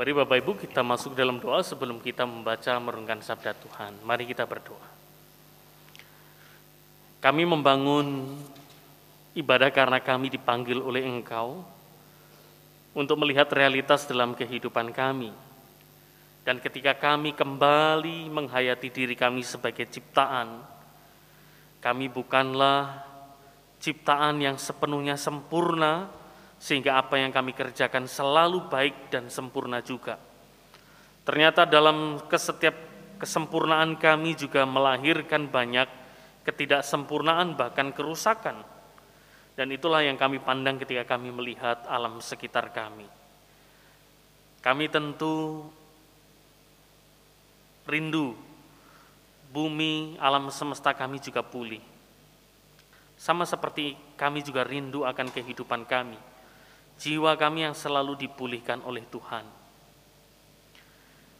Mari Bapak Ibu kita masuk dalam doa sebelum kita membaca merenungkan sabda Tuhan. Mari kita berdoa. Kami membangun ibadah karena kami dipanggil oleh Engkau untuk melihat realitas dalam kehidupan kami. Dan ketika kami kembali menghayati diri kami sebagai ciptaan, kami bukanlah ciptaan yang sepenuhnya sempurna, sehingga apa yang kami kerjakan selalu baik dan sempurna juga. Ternyata dalam setiap kesempurnaan kami juga melahirkan banyak ketidaksempurnaan bahkan kerusakan. Dan itulah yang kami pandang ketika kami melihat alam sekitar kami. Kami tentu rindu bumi, alam semesta kami juga pulih. Sama seperti kami juga rindu akan kehidupan kami jiwa kami yang selalu dipulihkan oleh Tuhan.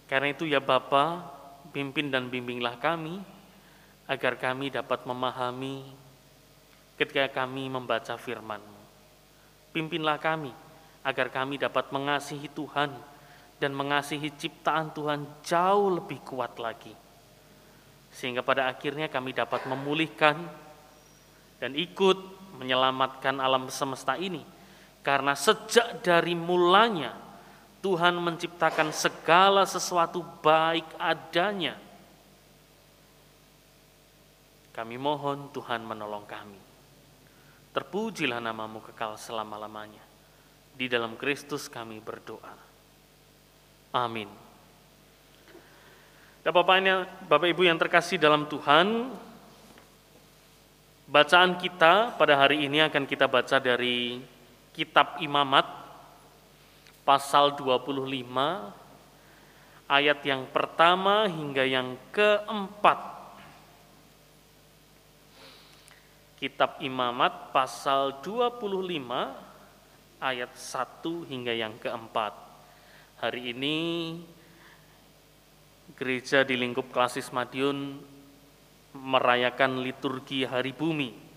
Karena itu ya Bapa, pimpin dan bimbinglah kami agar kami dapat memahami ketika kami membaca firman-Mu. Pimpinlah kami agar kami dapat mengasihi Tuhan dan mengasihi ciptaan Tuhan jauh lebih kuat lagi. Sehingga pada akhirnya kami dapat memulihkan dan ikut menyelamatkan alam semesta ini karena sejak dari mulanya Tuhan menciptakan segala sesuatu baik adanya. Kami mohon Tuhan menolong kami. Terpujilah namamu kekal selama-lamanya. Di dalam Kristus kami berdoa. Amin. Dan Bapak, Bapak Ibu yang terkasih dalam Tuhan, bacaan kita pada hari ini akan kita baca dari kitab Imamat pasal 25 ayat yang pertama hingga yang keempat. Kitab Imamat pasal 25 ayat 1 hingga yang keempat. Hari ini gereja di lingkup klasis Madiun merayakan liturgi hari bumi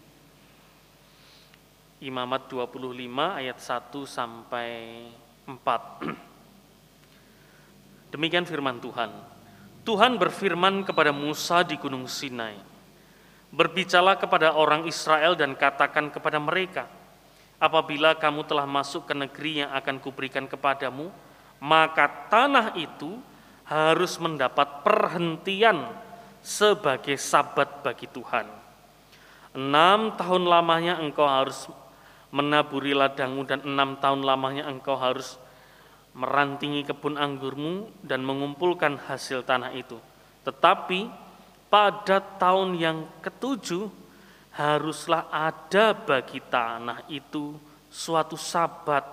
Imamat 25 ayat 1 sampai 4. Demikian firman Tuhan. Tuhan berfirman kepada Musa di Gunung Sinai, Berbicara kepada orang Israel dan katakan kepada mereka, apabila kamu telah masuk ke negeri yang akan kuberikan kepadamu, maka tanah itu harus mendapat perhentian sebagai sabat bagi Tuhan. Enam tahun lamanya engkau harus menaburi ladangmu dan enam tahun lamanya engkau harus merantingi kebun anggurmu dan mengumpulkan hasil tanah itu. Tetapi pada tahun yang ketujuh haruslah ada bagi tanah itu suatu sabat,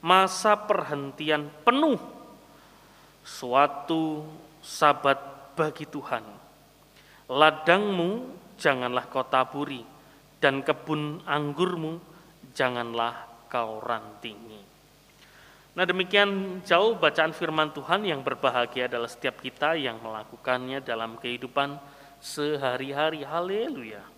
masa perhentian penuh, suatu sabat bagi Tuhan. Ladangmu janganlah kau taburi, dan kebun anggurmu janganlah kau rantingi. Nah demikian jauh bacaan firman Tuhan yang berbahagia adalah setiap kita yang melakukannya dalam kehidupan sehari-hari. Haleluya.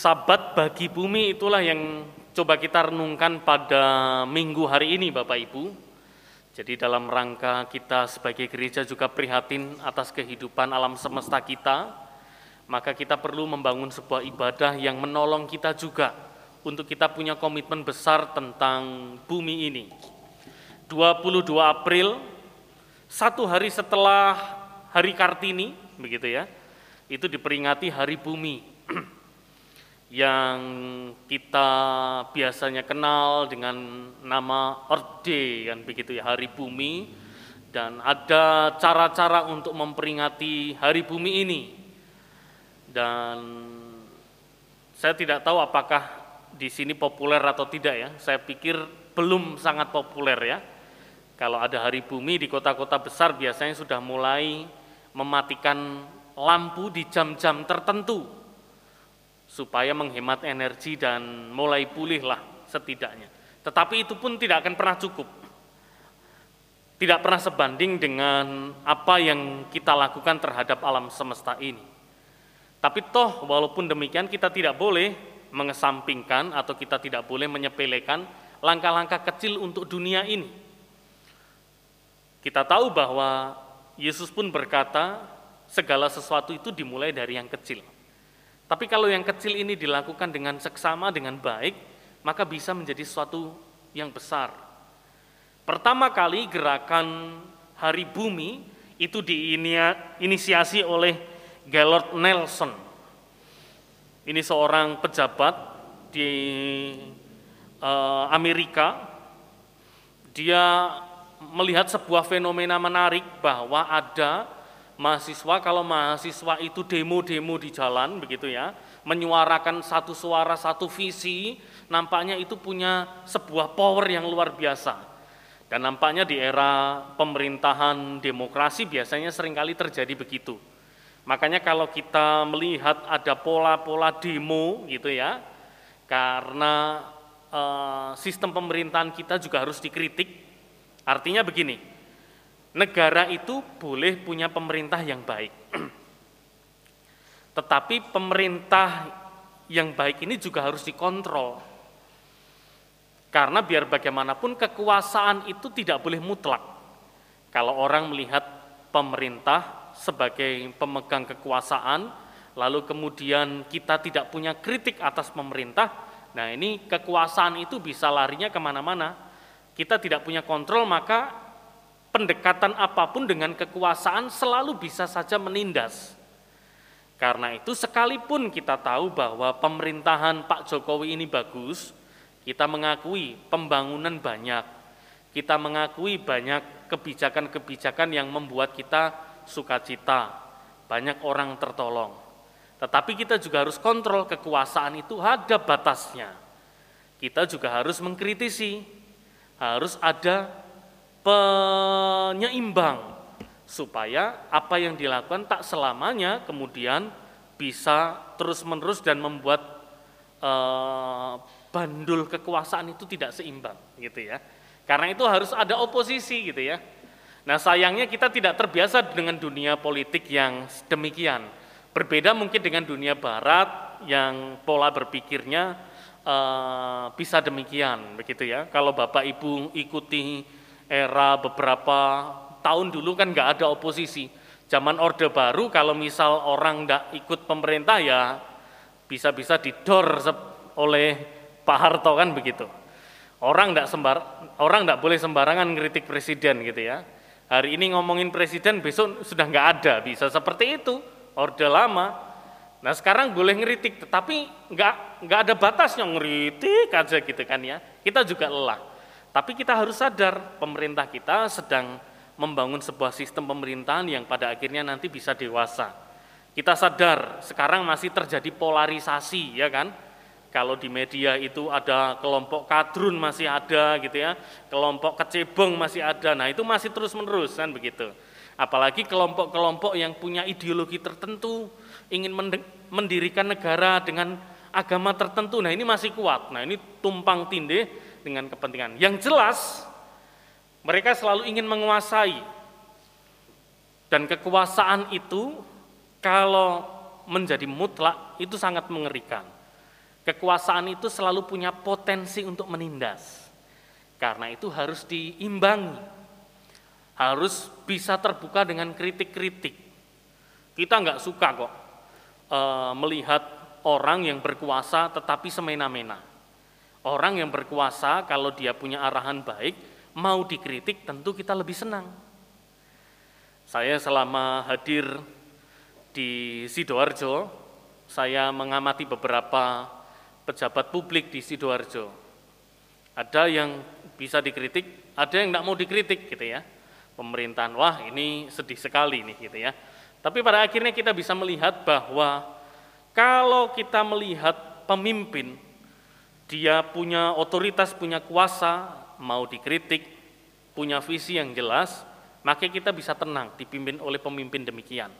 Sabat bagi bumi itulah yang coba kita renungkan pada minggu hari ini Bapak Ibu. Jadi dalam rangka kita sebagai gereja juga prihatin atas kehidupan alam semesta kita, maka kita perlu membangun sebuah ibadah yang menolong kita juga untuk kita punya komitmen besar tentang bumi ini. 22 April, satu hari setelah Hari Kartini, begitu ya, itu diperingati Hari Bumi. Yang kita biasanya kenal dengan nama Day kan begitu ya Hari Bumi. Dan ada cara-cara untuk memperingati Hari Bumi ini. Dan saya tidak tahu apakah di sini populer atau tidak ya. Saya pikir belum sangat populer ya. Kalau ada Hari Bumi di kota-kota besar biasanya sudah mulai mematikan lampu di jam-jam tertentu supaya menghemat energi dan mulai pulihlah setidaknya. Tetapi itu pun tidak akan pernah cukup. Tidak pernah sebanding dengan apa yang kita lakukan terhadap alam semesta ini. Tapi toh walaupun demikian kita tidak boleh mengesampingkan atau kita tidak boleh menyepelekan langkah-langkah kecil untuk dunia ini. Kita tahu bahwa Yesus pun berkata, segala sesuatu itu dimulai dari yang kecil. Tapi kalau yang kecil ini dilakukan dengan seksama, dengan baik, maka bisa menjadi sesuatu yang besar. Pertama kali gerakan Hari Bumi itu diinisiasi oleh Gaylord Nelson. Ini seorang pejabat di uh, Amerika. Dia melihat sebuah fenomena menarik bahwa ada mahasiswa kalau mahasiswa itu demo-demo di jalan begitu ya, menyuarakan satu suara, satu visi, nampaknya itu punya sebuah power yang luar biasa. Dan nampaknya di era pemerintahan demokrasi biasanya sering kali terjadi begitu. Makanya kalau kita melihat ada pola-pola demo gitu ya, karena e, sistem pemerintahan kita juga harus dikritik. Artinya begini, negara itu boleh punya pemerintah yang baik. Tetapi pemerintah yang baik ini juga harus dikontrol. Karena biar bagaimanapun kekuasaan itu tidak boleh mutlak. Kalau orang melihat pemerintah sebagai pemegang kekuasaan, lalu kemudian kita tidak punya kritik atas pemerintah, nah ini kekuasaan itu bisa larinya ke mana-mana. Kita tidak punya kontrol, maka pendekatan apa pun dengan kekuasaan selalu bisa saja menindas. Karena itu sekalipun kita tahu bahwa pemerintahan Pak Jokowi ini bagus, kita mengakui pembangunan banyak, kita mengakui banyak kebijakan-kebijakan yang membuat kita sukacita, banyak orang tertolong. Tetapi kita juga harus kontrol kekuasaan itu ada batasnya. Kita juga harus mengkritisi, harus ada penyeimbang supaya apa yang dilakukan tak selamanya kemudian bisa terus-menerus dan membuat eh, bandul kekuasaan itu tidak seimbang gitu ya. Karena itu harus ada oposisi gitu ya. Nah, sayangnya kita tidak terbiasa dengan dunia politik yang demikian. Berbeda mungkin dengan dunia barat yang pola berpikirnya eh, bisa demikian begitu ya. Kalau Bapak Ibu ikuti era beberapa tahun dulu kan nggak ada oposisi. Zaman Orde Baru kalau misal orang nggak ikut pemerintah ya bisa-bisa didor oleh Pak Harto kan begitu. Orang nggak sembar, orang nggak boleh sembarangan ngeritik presiden gitu ya. Hari ini ngomongin presiden, besok sudah nggak ada, bisa seperti itu. Orde lama. Nah sekarang boleh ngeritik, tetapi nggak nggak ada batasnya ngeritik aja gitu kan ya. Kita juga lelah. Tapi kita harus sadar pemerintah kita sedang membangun sebuah sistem pemerintahan yang pada akhirnya nanti bisa dewasa. Kita sadar sekarang masih terjadi polarisasi ya kan. Kalau di media itu ada kelompok kadrun masih ada gitu ya, kelompok kecebong masih ada. Nah, itu masih terus-menerus kan begitu. Apalagi kelompok-kelompok yang punya ideologi tertentu, ingin mendirikan negara dengan agama tertentu. Nah, ini masih kuat. Nah, ini tumpang tindih dengan kepentingan. Yang jelas, mereka selalu ingin menguasai. Dan kekuasaan itu kalau menjadi mutlak itu sangat mengerikan. Kekuasaan itu selalu punya potensi untuk menindas. Karena itu harus diimbangi. Harus bisa terbuka dengan kritik-kritik. Kita nggak suka kok e, melihat orang yang berkuasa tetapi semena-mena Orang yang berkuasa kalau dia punya arahan baik, mau dikritik tentu kita lebih senang. Saya selama hadir di Sidoarjo, saya mengamati beberapa pejabat publik di Sidoarjo. Ada yang bisa dikritik, ada yang tidak mau dikritik gitu ya. Pemerintahan, wah ini sedih sekali nih gitu ya. Tapi pada akhirnya kita bisa melihat bahwa kalau kita melihat pemimpin dia punya otoritas, punya kuasa, mau dikritik, punya visi yang jelas, maka kita bisa tenang dipimpin oleh pemimpin demikian.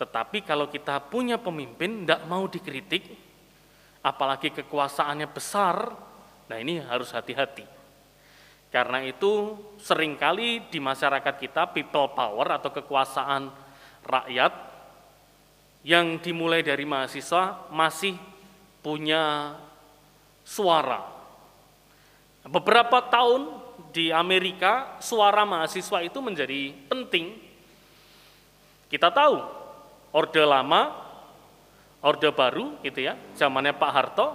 Tetapi kalau kita punya pemimpin tidak mau dikritik, apalagi kekuasaannya besar, nah ini harus hati-hati. Karena itu sering kali di masyarakat kita people power atau kekuasaan rakyat yang dimulai dari mahasiswa masih punya suara. Beberapa tahun di Amerika suara mahasiswa itu menjadi penting. Kita tahu Orde lama, Orde baru gitu ya, zamannya Pak Harto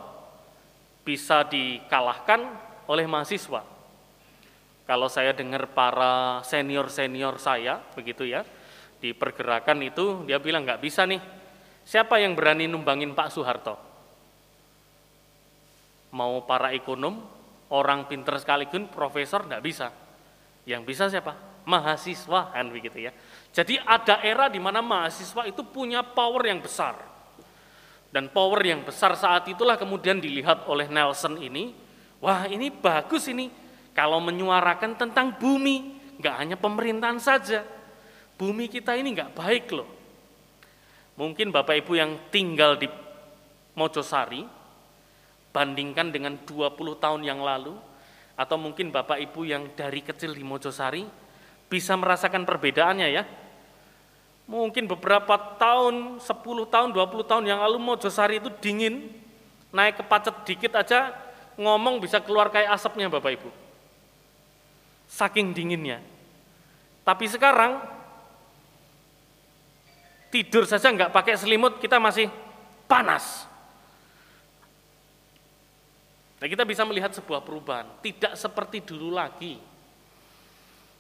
bisa dikalahkan oleh mahasiswa. Kalau saya dengar para senior-senior saya begitu ya, di pergerakan itu dia bilang nggak bisa nih. Siapa yang berani numbangin Pak Soeharto? Mau para ekonom, orang pinter sekalipun, profesor nggak bisa. Yang bisa siapa? Mahasiswa kan begitu ya. Jadi ada era di mana mahasiswa itu punya power yang besar. Dan power yang besar saat itulah kemudian dilihat oleh Nelson ini, wah ini bagus ini kalau menyuarakan tentang bumi, nggak hanya pemerintahan saja. Bumi kita ini nggak baik loh. Mungkin Bapak Ibu yang tinggal di Mojosari, bandingkan dengan 20 tahun yang lalu, atau mungkin Bapak Ibu yang dari kecil di Mojosari, bisa merasakan perbedaannya ya. Mungkin beberapa tahun, 10 tahun, 20 tahun yang lalu Mojosari itu dingin, naik ke pacet dikit aja, ngomong bisa keluar kayak asapnya Bapak Ibu. Saking dinginnya. Tapi sekarang, tidur saja nggak pakai selimut, kita masih panas. Nah kita bisa melihat sebuah perubahan, tidak seperti dulu lagi.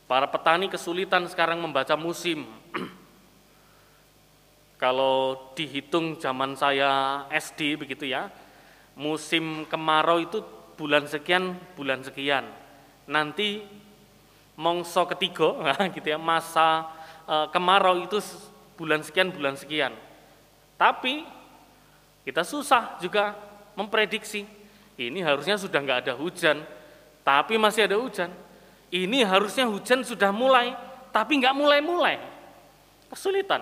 Para petani kesulitan sekarang membaca musim, Kalau dihitung zaman saya SD begitu ya, musim kemarau itu bulan sekian, bulan sekian. Nanti mongso ketiga, gitu ya, masa e, kemarau itu bulan sekian, bulan sekian. Tapi kita susah juga memprediksi. Ini harusnya sudah nggak ada hujan, tapi masih ada hujan. Ini harusnya hujan sudah mulai, tapi nggak mulai-mulai. Kesulitan.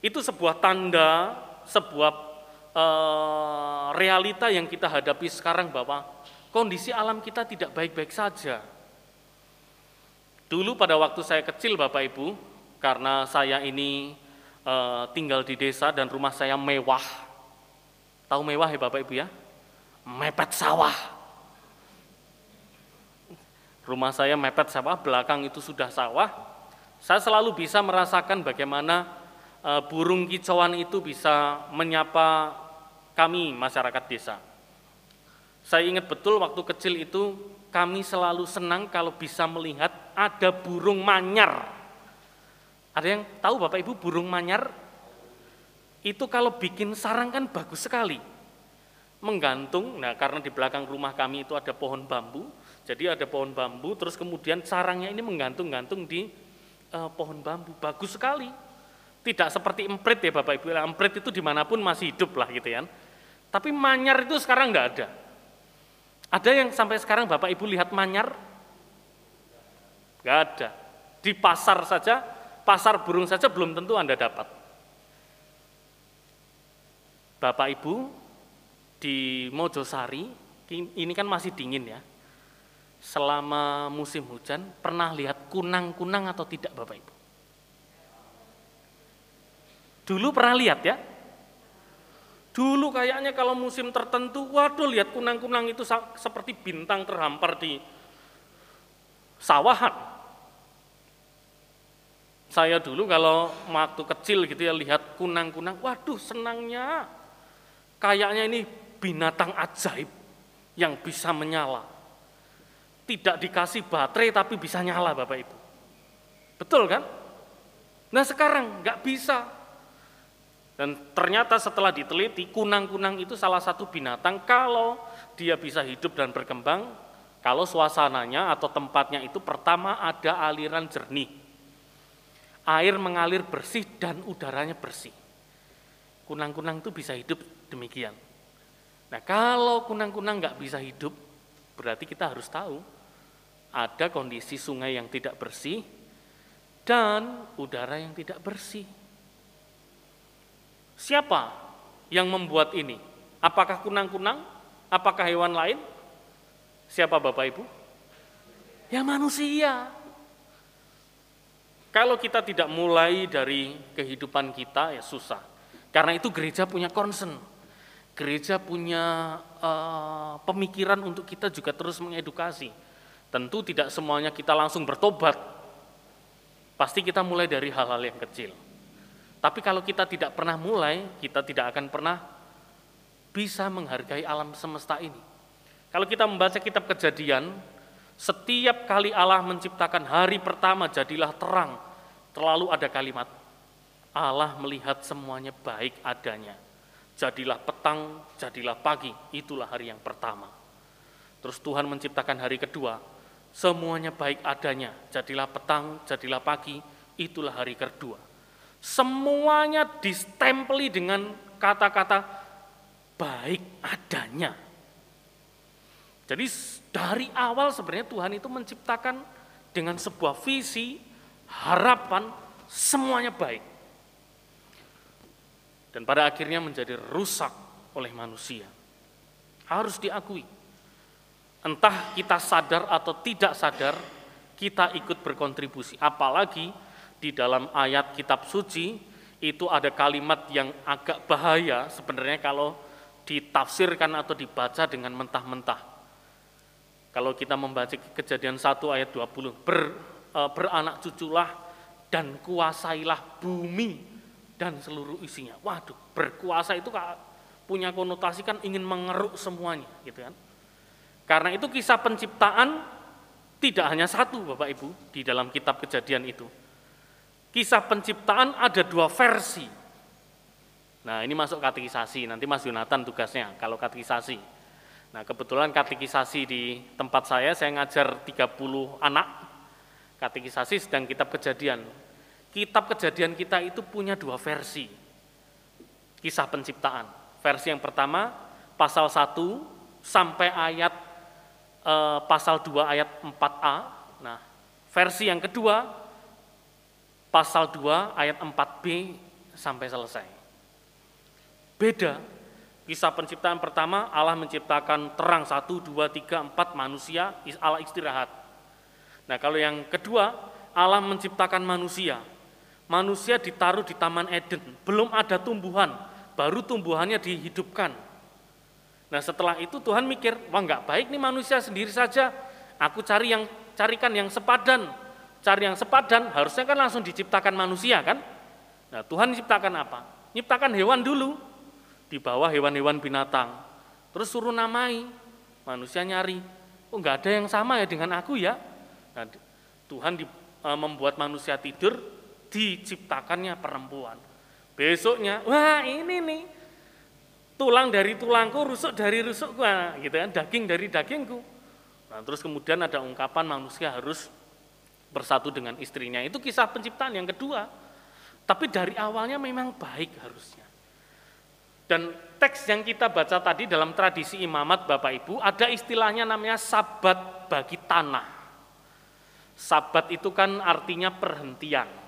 Itu sebuah tanda, sebuah uh, realita yang kita hadapi sekarang bahwa kondisi alam kita tidak baik-baik saja. Dulu pada waktu saya kecil Bapak Ibu, karena saya ini uh, tinggal di desa dan rumah saya mewah. Tahu mewah ya Bapak Ibu ya? Mepet sawah. Rumah saya mepet sawah, belakang itu sudah sawah. Saya selalu bisa merasakan bagaimana Eh, burung kicauan itu bisa menyapa kami masyarakat desa. Saya ingat betul waktu kecil itu kami selalu senang kalau bisa melihat ada burung manyar. Ada yang tahu Bapak Ibu burung manyar? Itu kalau bikin sarang kan bagus sekali. Menggantung, nah karena di belakang rumah kami itu ada pohon bambu, jadi ada pohon bambu, terus kemudian sarangnya ini menggantung-gantung di uh, pohon bambu, bagus sekali tidak seperti emprit ya Bapak Ibu, emprit itu di mana pun masih hidup lah gitu ya. Tapi manyar itu sekarang enggak ada. Ada yang sampai sekarang Bapak Ibu lihat manyar? Enggak ada. Di pasar saja, pasar burung saja belum tentu Anda dapat. Bapak Ibu di Mojosari, ini kan masih dingin ya. Selama musim hujan, pernah lihat kunang-kunang atau tidak Bapak Ibu? Dulu pernah lihat ya? Dulu kayaknya kalau musim tertentu, waduh lihat kunang-kunang itu seperti bintang terhampar di sawahan. Saya dulu kalau waktu kecil gitu ya lihat kunang-kunang, waduh senangnya. Kayaknya ini binatang ajaib yang bisa menyala. Tidak dikasih baterai tapi bisa nyala Bapak Ibu. Betul kan? Nah sekarang nggak bisa, dan ternyata setelah diteliti, kunang-kunang itu salah satu binatang kalau dia bisa hidup dan berkembang, kalau suasananya atau tempatnya itu pertama ada aliran jernih. Air mengalir bersih dan udaranya bersih. Kunang-kunang itu bisa hidup demikian. Nah kalau kunang-kunang nggak bisa hidup, berarti kita harus tahu ada kondisi sungai yang tidak bersih dan udara yang tidak bersih. Siapa yang membuat ini? Apakah kunang-kunang? Apakah hewan lain? Siapa Bapak Ibu? Ya manusia. Kalau kita tidak mulai dari kehidupan kita ya susah. Karena itu gereja punya concern. Gereja punya uh, pemikiran untuk kita juga terus mengedukasi. Tentu tidak semuanya kita langsung bertobat. Pasti kita mulai dari hal-hal yang kecil. Tapi kalau kita tidak pernah mulai, kita tidak akan pernah bisa menghargai alam semesta ini. Kalau kita membaca kitab kejadian, setiap kali Allah menciptakan hari pertama jadilah terang, terlalu ada kalimat, Allah melihat semuanya baik adanya. Jadilah petang, jadilah pagi, itulah hari yang pertama. Terus Tuhan menciptakan hari kedua, semuanya baik adanya, jadilah petang, jadilah pagi, itulah hari kedua semuanya distempeli dengan kata-kata baik adanya. Jadi dari awal sebenarnya Tuhan itu menciptakan dengan sebuah visi, harapan, semuanya baik. Dan pada akhirnya menjadi rusak oleh manusia. Harus diakui. Entah kita sadar atau tidak sadar, kita ikut berkontribusi. Apalagi di dalam ayat kitab suci itu ada kalimat yang agak bahaya sebenarnya kalau ditafsirkan atau dibaca dengan mentah-mentah. Kalau kita membaca kejadian 1 ayat 20, ber, e, beranak cuculah dan kuasailah bumi dan seluruh isinya. Waduh, berkuasa itu punya konotasi kan ingin mengeruk semuanya, gitu kan. Karena itu kisah penciptaan tidak hanya satu Bapak Ibu di dalam kitab kejadian itu kisah penciptaan ada dua versi. Nah ini masuk katekisasi, nanti Mas Yonatan tugasnya kalau katekisasi. Nah kebetulan katekisasi di tempat saya, saya ngajar 30 anak katekisasi sedang kitab kejadian. Kitab kejadian kita itu punya dua versi kisah penciptaan. Versi yang pertama pasal 1 sampai ayat eh, pasal 2 ayat 4a. Nah versi yang kedua pasal 2 ayat 4b sampai selesai. Beda, kisah penciptaan pertama Allah menciptakan terang 1, 2, 3, 4 manusia, Allah istirahat. Nah kalau yang kedua Allah menciptakan manusia, manusia ditaruh di Taman Eden, belum ada tumbuhan, baru tumbuhannya dihidupkan. Nah setelah itu Tuhan mikir, wah nggak baik nih manusia sendiri saja, aku cari yang carikan yang sepadan, cari yang sepadan, harusnya kan langsung diciptakan manusia kan? Nah Tuhan menciptakan apa? Menciptakan hewan dulu, di bawah hewan-hewan binatang. Terus suruh namai, manusia nyari, oh nggak ada yang sama ya dengan aku ya? Nah, Tuhan di, e, membuat manusia tidur, diciptakannya perempuan. Besoknya, wah ini nih, tulang dari tulangku, rusuk dari rusukku, nah, gitu kan, daging dari dagingku. Nah, terus kemudian ada ungkapan manusia harus bersatu dengan istrinya. Itu kisah penciptaan yang kedua. Tapi dari awalnya memang baik harusnya. Dan teks yang kita baca tadi dalam tradisi imamat Bapak Ibu, ada istilahnya namanya sabat bagi tanah. Sabat itu kan artinya perhentian.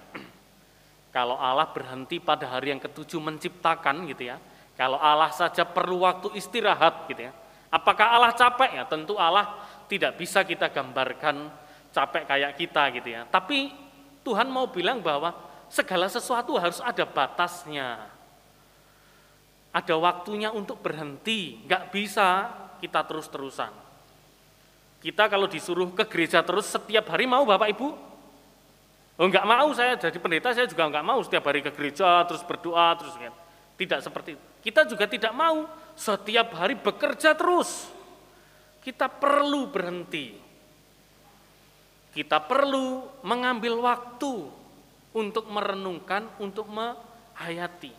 Kalau Allah berhenti pada hari yang ketujuh menciptakan gitu ya. Kalau Allah saja perlu waktu istirahat gitu ya. Apakah Allah capek ya? Tentu Allah tidak bisa kita gambarkan capek kayak kita gitu ya. Tapi Tuhan mau bilang bahwa segala sesuatu harus ada batasnya. Ada waktunya untuk berhenti, nggak bisa kita terus-terusan. Kita kalau disuruh ke gereja terus setiap hari mau Bapak Ibu? Oh nggak mau saya jadi pendeta saya juga nggak mau setiap hari ke gereja terus berdoa terus kan. Tidak seperti itu. Kita juga tidak mau setiap hari bekerja terus. Kita perlu berhenti kita perlu mengambil waktu untuk merenungkan, untuk menghayati.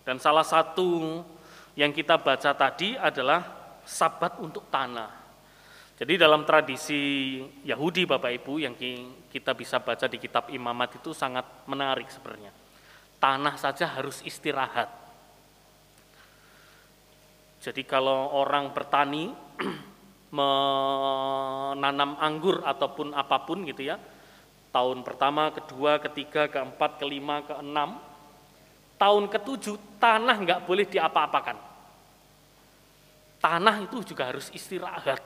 Dan salah satu yang kita baca tadi adalah sabat untuk tanah. Jadi dalam tradisi Yahudi Bapak Ibu yang kita bisa baca di kitab imamat itu sangat menarik sebenarnya. Tanah saja harus istirahat. Jadi kalau orang bertani menanam anggur ataupun apa pun gitu ya. Tahun pertama, kedua, ketiga, keempat, kelima, keenam, tahun ketujuh tanah nggak boleh diapa-apakan. Tanah itu juga harus istirahat.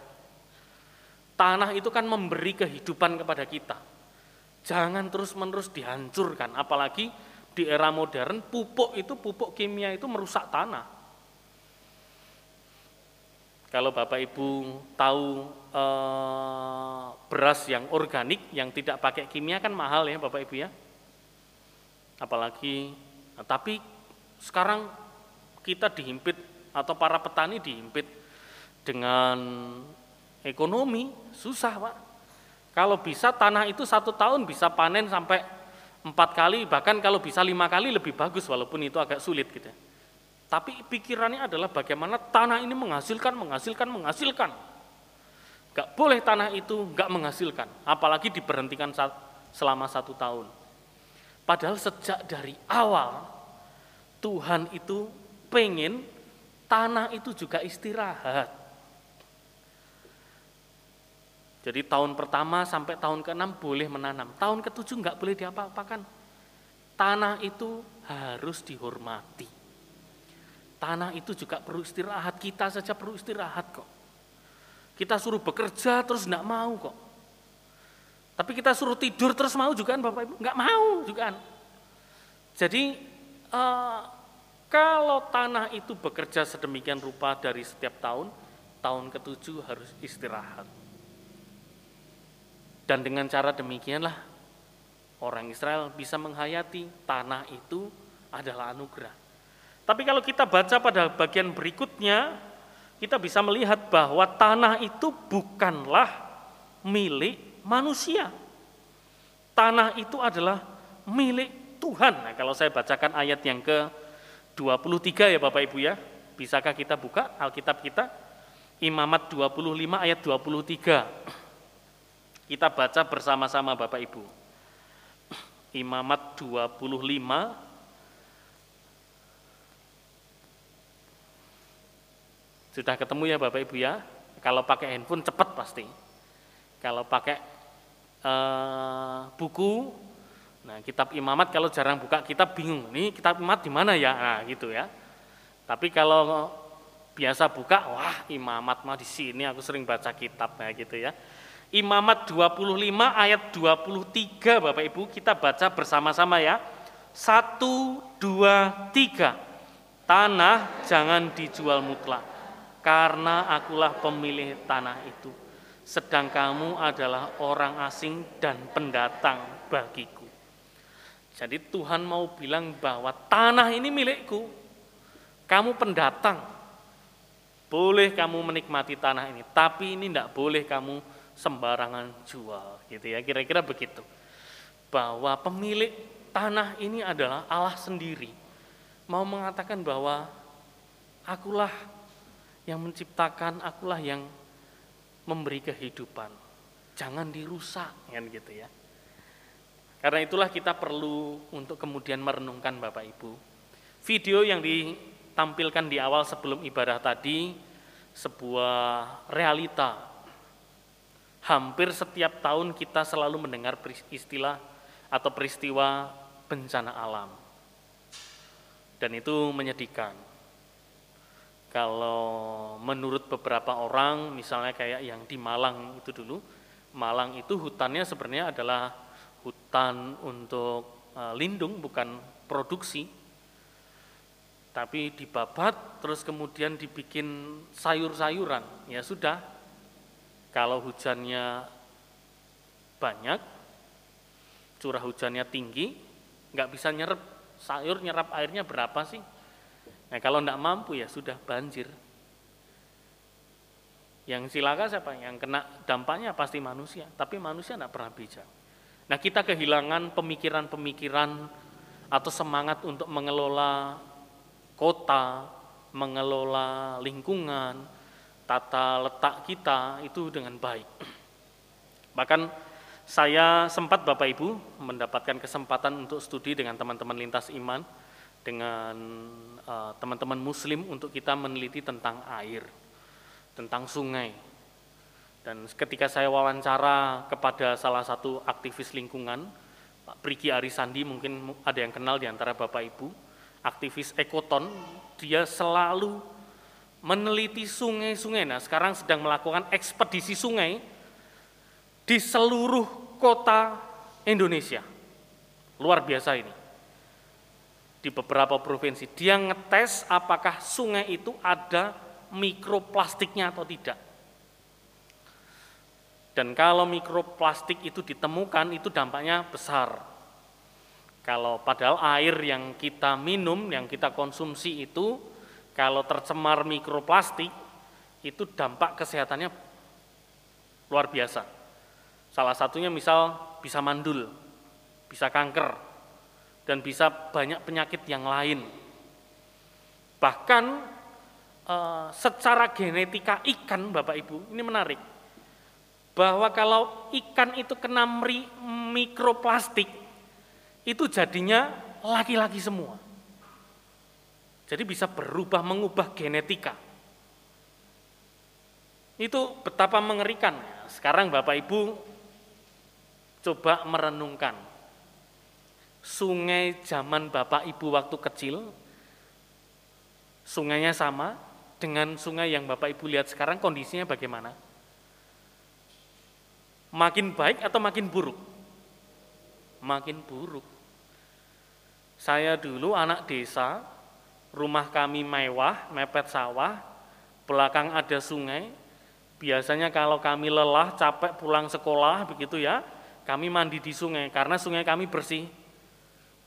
Tanah itu kan memberi kehidupan kepada kita. Jangan terus-menerus dihancurkan, apalagi di era modern pupuk itu pupuk kimia itu merusak tanah. Kalau Bapak Ibu tahu eh, beras yang organik yang tidak pakai kimia kan mahal ya Bapak Ibu ya. Apalagi Nah, tapi sekarang kita dihimpit atau para petani dihimpit dengan ekonomi susah pak. Kalau bisa tanah itu satu tahun bisa panen sampai empat kali bahkan kalau bisa lima kali lebih bagus walaupun itu agak sulit gitu. Tapi pikirannya adalah bagaimana tanah ini menghasilkan, menghasilkan, menghasilkan. Gak boleh tanah itu gak menghasilkan, apalagi diberhentikan selama satu tahun. Padahal sejak dari awal Tuhan itu pengen tanah itu juga istirahat. Jadi tahun pertama sampai tahun ke-6 boleh menanam. Tahun ke-7 nggak boleh diapa-apakan. Tanah itu harus dihormati. Tanah itu juga perlu istirahat. Kita saja perlu istirahat kok. Kita suruh bekerja terus nggak mau kok. Tapi kita suruh tidur terus mau juga kan Bapak Ibu? Enggak mau juga kan. Jadi uh, kalau tanah itu bekerja sedemikian rupa dari setiap tahun, tahun ketujuh harus istirahat. Dan dengan cara demikianlah orang Israel bisa menghayati tanah itu adalah anugerah. Tapi kalau kita baca pada bagian berikutnya, kita bisa melihat bahwa tanah itu bukanlah milik manusia. Tanah itu adalah milik Tuhan. Nah, kalau saya bacakan ayat yang ke 23 ya Bapak Ibu ya. Bisakah kita buka Alkitab kita? Imamat 25 ayat 23. Kita baca bersama-sama Bapak Ibu. Imamat 25 Sudah ketemu ya Bapak Ibu ya? Kalau pakai handphone cepat pasti. Kalau pakai uh, buku, nah kitab imamat kalau jarang buka kitab bingung, ini kitab imamat di mana ya? Nah gitu ya. Tapi kalau biasa buka, wah imamat mah di sini aku sering baca kitab ya gitu ya. Imamat 25 ayat 23 Bapak Ibu kita baca bersama-sama ya. Satu, dua, tiga. Tanah jangan dijual mutlak, karena akulah pemilih tanah itu sedang kamu adalah orang asing dan pendatang bagiku. Jadi Tuhan mau bilang bahwa tanah ini milikku, kamu pendatang, boleh kamu menikmati tanah ini, tapi ini tidak boleh kamu sembarangan jual, gitu ya. Kira-kira begitu. Bahwa pemilik tanah ini adalah Allah sendiri. Mau mengatakan bahwa akulah yang menciptakan, akulah yang memberi kehidupan. Jangan dirusak kan gitu ya. Karena itulah kita perlu untuk kemudian merenungkan Bapak Ibu. Video yang ditampilkan di awal sebelum ibadah tadi sebuah realita. Hampir setiap tahun kita selalu mendengar istilah atau peristiwa bencana alam. Dan itu menyedihkan kalau menurut beberapa orang, misalnya kayak yang di Malang itu dulu, Malang itu hutannya sebenarnya adalah hutan untuk uh, lindung, bukan produksi. Tapi dibabat, terus kemudian dibikin sayur-sayuran. Ya sudah, kalau hujannya banyak, curah hujannya tinggi, nggak bisa nyerap sayur, nyerap airnya berapa sih? Nah kalau tidak mampu ya sudah banjir. Yang silakan siapa? Yang kena dampaknya pasti manusia, tapi manusia tidak pernah bijak. Nah kita kehilangan pemikiran-pemikiran atau semangat untuk mengelola kota, mengelola lingkungan, tata letak kita itu dengan baik. Bahkan saya sempat Bapak Ibu mendapatkan kesempatan untuk studi dengan teman-teman lintas iman dengan eh, teman-teman uh, muslim untuk kita meneliti tentang air, tentang sungai. Dan ketika saya wawancara kepada salah satu aktivis lingkungan, Pak Priki Arisandi mungkin ada yang kenal di antara Bapak Ibu, aktivis ekoton, dia selalu meneliti sungai-sungai. Nah, sekarang sedang melakukan ekspedisi sungai di seluruh kota Indonesia. Luar biasa ini. Di beberapa provinsi dia ngetes apakah sungai itu ada mikroplastiknya atau tidak. Dan kalau mikroplastik itu ditemukan itu dampaknya besar. Kalau padahal air yang kita minum, yang kita konsumsi itu kalau tercemar mikroplastik itu dampak kesehatannya luar biasa. Salah satunya misal bisa mandul, bisa kanker, dan bisa banyak penyakit yang lain. Bahkan e, secara genetika ikan, Bapak Ibu, ini menarik bahwa kalau ikan itu kena mikroplastik, itu jadinya laki-laki semua. Jadi bisa berubah, mengubah genetika. Itu betapa mengerikan. Sekarang Bapak Ibu coba merenungkan. Sungai zaman Bapak Ibu waktu kecil, sungainya sama dengan sungai yang Bapak Ibu lihat sekarang kondisinya bagaimana? Makin baik atau makin buruk? Makin buruk. Saya dulu anak desa, rumah kami mewah, mepet sawah, belakang ada sungai. Biasanya kalau kami lelah, capek pulang sekolah begitu ya, kami mandi di sungai karena sungai kami bersih.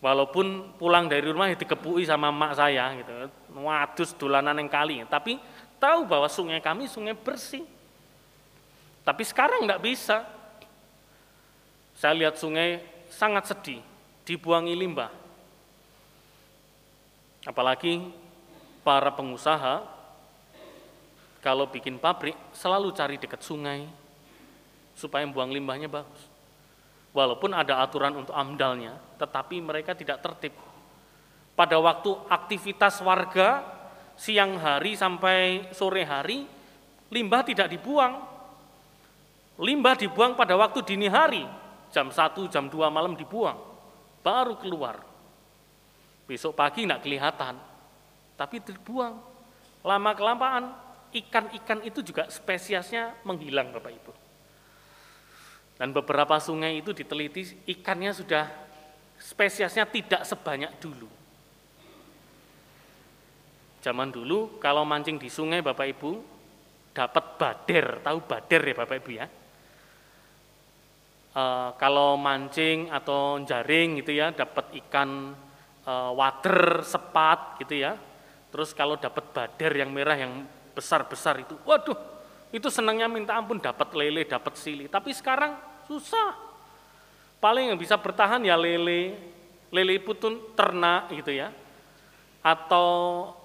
Walaupun pulang dari rumah ya dikepui sama mak saya gitu. Wadus dolanan yang kali, tapi tahu bahwa sungai kami sungai bersih. Tapi sekarang nggak bisa. Saya lihat sungai sangat sedih, dibuangi limbah. Apalagi para pengusaha kalau bikin pabrik selalu cari dekat sungai supaya buang limbahnya bagus. Walaupun ada aturan untuk amdalnya, tetapi mereka tidak tertib. Pada waktu aktivitas warga siang hari sampai sore hari, limbah tidak dibuang, Limbah dibuang pada waktu dini hari, jam 1, jam 2 malam dibuang, baru keluar. Besok pagi tidak kelihatan, tapi dibuang. Lama-kelamaan, ikan-ikan itu juga spesiesnya menghilang Bapak Ibu. Dan beberapa sungai itu diteliti, ikannya sudah spesiesnya tidak sebanyak dulu. Zaman dulu kalau mancing di sungai Bapak Ibu, dapat bader, tahu bader ya Bapak Ibu ya? uh, kalau mancing atau jaring gitu ya dapat ikan uh, water sepat gitu ya. Terus kalau dapat badar yang merah yang besar-besar itu waduh itu senangnya minta ampun dapat lele dapat sili. Tapi sekarang susah. Paling yang bisa bertahan ya lele. Lele putun ternak gitu ya. Atau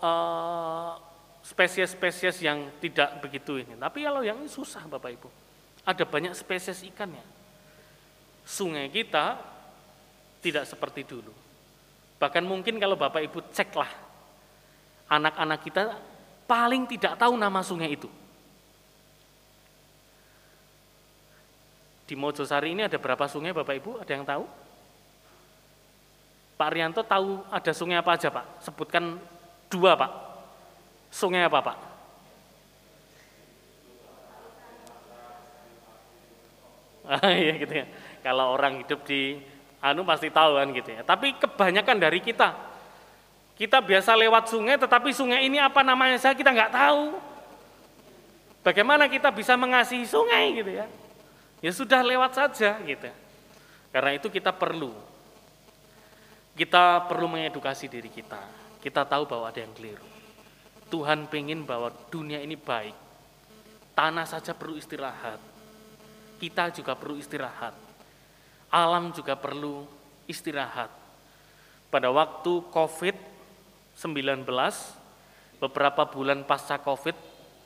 uh, spesies-spesies yang tidak begitu ini. Tapi kalau yang ini susah Bapak Ibu. Ada banyak spesies ikannya sungai kita tidak seperti dulu. Bahkan mungkin kalau Bapak Ibu ceklah, anak-anak kita paling tidak tahu nama sungai itu. Di Mojosari ini ada berapa sungai Bapak Ibu? Ada yang tahu? Pak Rianto tahu ada sungai apa aja Pak? Sebutkan dua Pak. Sungai apa Pak? Ah, iya gitu ya. Kalau orang hidup di anu pasti tahu kan gitu ya. Tapi kebanyakan dari kita, kita biasa lewat sungai, tetapi sungai ini apa namanya saya kita nggak tahu. Bagaimana kita bisa mengasihi sungai gitu ya? Ya sudah lewat saja gitu. Karena itu kita perlu, kita perlu mengedukasi diri kita. Kita tahu bahwa ada yang keliru. Tuhan pengen bahwa dunia ini baik. Tanah saja perlu istirahat. Kita juga perlu istirahat alam juga perlu istirahat. Pada waktu COVID-19, beberapa bulan pasca COVID,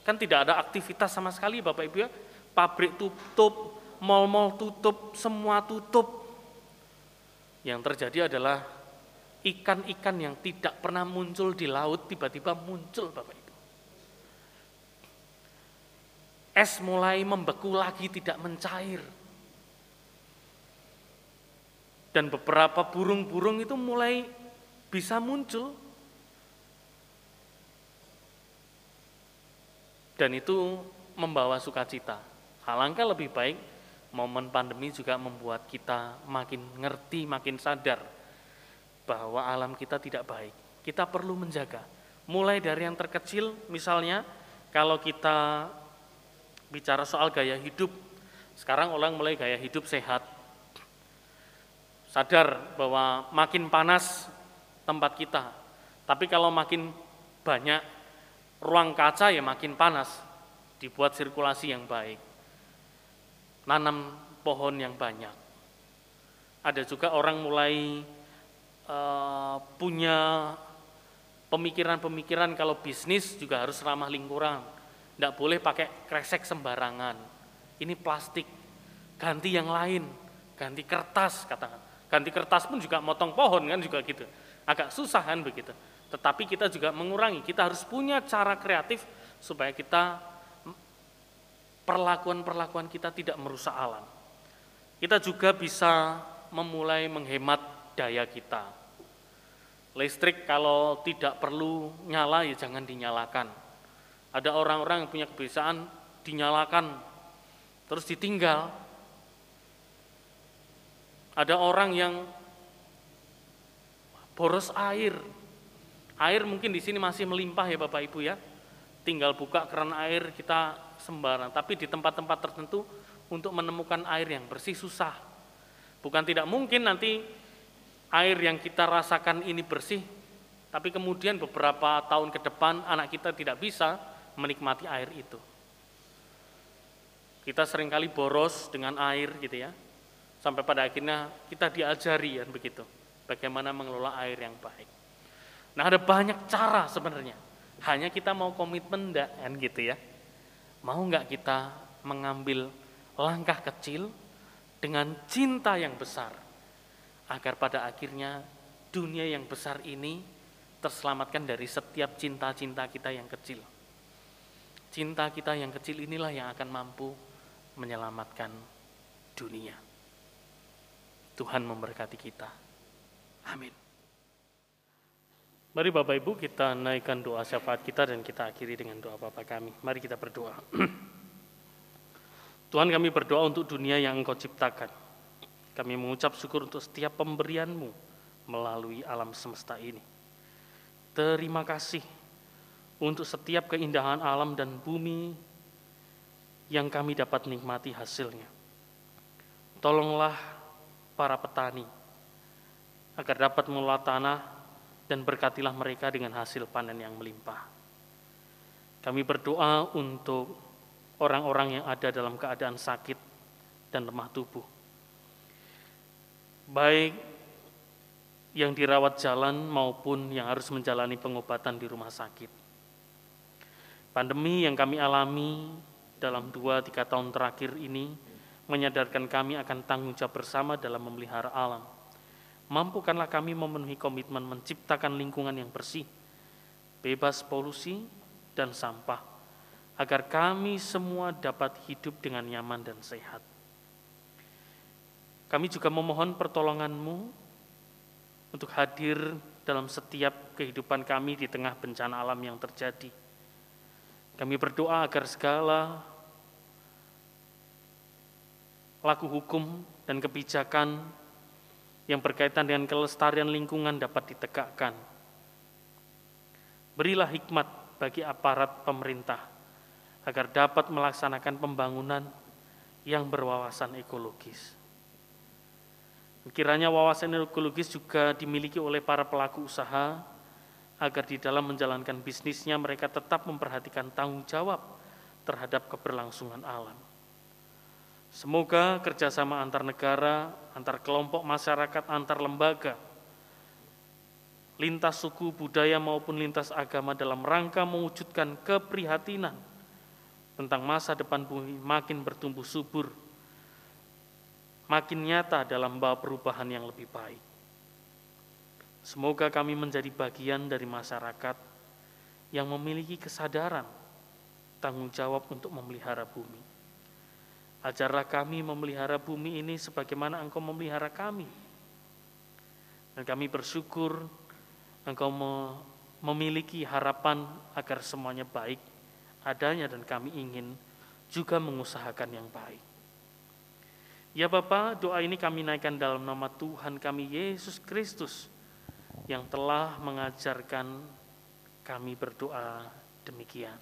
kan tidak ada aktivitas sama sekali Bapak Ibu ya. Pabrik tutup, mal-mal tutup, semua tutup. Yang terjadi adalah ikan-ikan yang tidak pernah muncul di laut tiba-tiba muncul Bapak Ibu. Es mulai membeku lagi tidak mencair dan beberapa burung-burung itu mulai bisa muncul. Dan itu membawa sukacita. Alangkah lebih baik momen pandemi juga membuat kita makin ngerti, makin sadar bahwa alam kita tidak baik. Kita perlu menjaga. Mulai dari yang terkecil misalnya kalau kita bicara soal gaya hidup, sekarang orang mulai gaya hidup sehat, Sadar bahwa makin panas tempat kita, tapi kalau makin banyak ruang kaca ya makin panas, dibuat sirkulasi yang baik. Nanam pohon yang banyak. Ada juga orang mulai uh, punya pemikiran-pemikiran kalau bisnis juga harus ramah lingkungan. Tidak boleh pakai kresek sembarangan. Ini plastik, ganti yang lain, ganti kertas katakan. Ganti kertas pun juga motong pohon kan juga gitu. Agak susah kan begitu. Tetapi kita juga mengurangi, kita harus punya cara kreatif supaya kita perlakuan-perlakuan kita tidak merusak alam. Kita juga bisa memulai menghemat daya kita. Listrik kalau tidak perlu nyala ya jangan dinyalakan. Ada orang-orang yang punya kebiasaan dinyalakan terus ditinggal. Ada orang yang boros air, Air mungkin di sini masih melimpah ya Bapak Ibu ya. Tinggal buka keran air kita sembarang. Tapi di tempat-tempat tertentu untuk menemukan air yang bersih susah. Bukan tidak mungkin nanti air yang kita rasakan ini bersih, tapi kemudian beberapa tahun ke depan anak kita tidak bisa menikmati air itu. Kita sering kali boros dengan air gitu ya. Sampai pada akhirnya kita diajari kan begitu. Bagaimana mengelola air yang baik. Nah ada banyak cara sebenarnya. Hanya kita mau komitmen enggak kan gitu ya. Mau enggak kita mengambil langkah kecil dengan cinta yang besar. Agar pada akhirnya dunia yang besar ini terselamatkan dari setiap cinta-cinta kita yang kecil. Cinta kita yang kecil inilah yang akan mampu menyelamatkan dunia. Tuhan memberkati kita. Amin. Mari Bapak Ibu kita naikkan doa syafaat kita dan kita akhiri dengan doa Bapak kami. Mari kita berdoa. Tuhan kami berdoa untuk dunia yang Engkau ciptakan. Kami mengucap syukur untuk setiap pemberianmu melalui alam semesta ini. Terima kasih untuk setiap keindahan alam dan bumi yang kami dapat nikmati hasilnya. Tolonglah para petani agar dapat mengelola tanah dan berkatilah mereka dengan hasil panen yang melimpah. Kami berdoa untuk orang-orang yang ada dalam keadaan sakit dan lemah tubuh. Baik yang dirawat jalan maupun yang harus menjalani pengobatan di rumah sakit. Pandemi yang kami alami dalam dua tiga tahun terakhir ini menyadarkan kami akan tanggung jawab bersama dalam memelihara alam mampukanlah kami memenuhi komitmen menciptakan lingkungan yang bersih, bebas polusi dan sampah, agar kami semua dapat hidup dengan nyaman dan sehat. Kami juga memohon pertolonganmu untuk hadir dalam setiap kehidupan kami di tengah bencana alam yang terjadi. Kami berdoa agar segala laku hukum dan kebijakan yang berkaitan dengan kelestarian lingkungan dapat ditegakkan. Berilah hikmat bagi aparat pemerintah agar dapat melaksanakan pembangunan yang berwawasan ekologis. Kiranya wawasan ekologis juga dimiliki oleh para pelaku usaha agar di dalam menjalankan bisnisnya mereka tetap memperhatikan tanggung jawab terhadap keberlangsungan alam. Semoga kerjasama antar negara, antar kelompok masyarakat, antar lembaga, lintas suku, budaya maupun lintas agama dalam rangka mewujudkan keprihatinan tentang masa depan bumi makin bertumbuh subur, makin nyata dalam bawa perubahan yang lebih baik. Semoga kami menjadi bagian dari masyarakat yang memiliki kesadaran tanggung jawab untuk memelihara bumi. Ajarlah kami memelihara bumi ini sebagaimana Engkau memelihara kami. Dan kami bersyukur Engkau memiliki harapan agar semuanya baik, adanya dan kami ingin juga mengusahakan yang baik. Ya Bapak, doa ini kami naikkan dalam nama Tuhan kami Yesus Kristus yang telah mengajarkan kami berdoa demikian.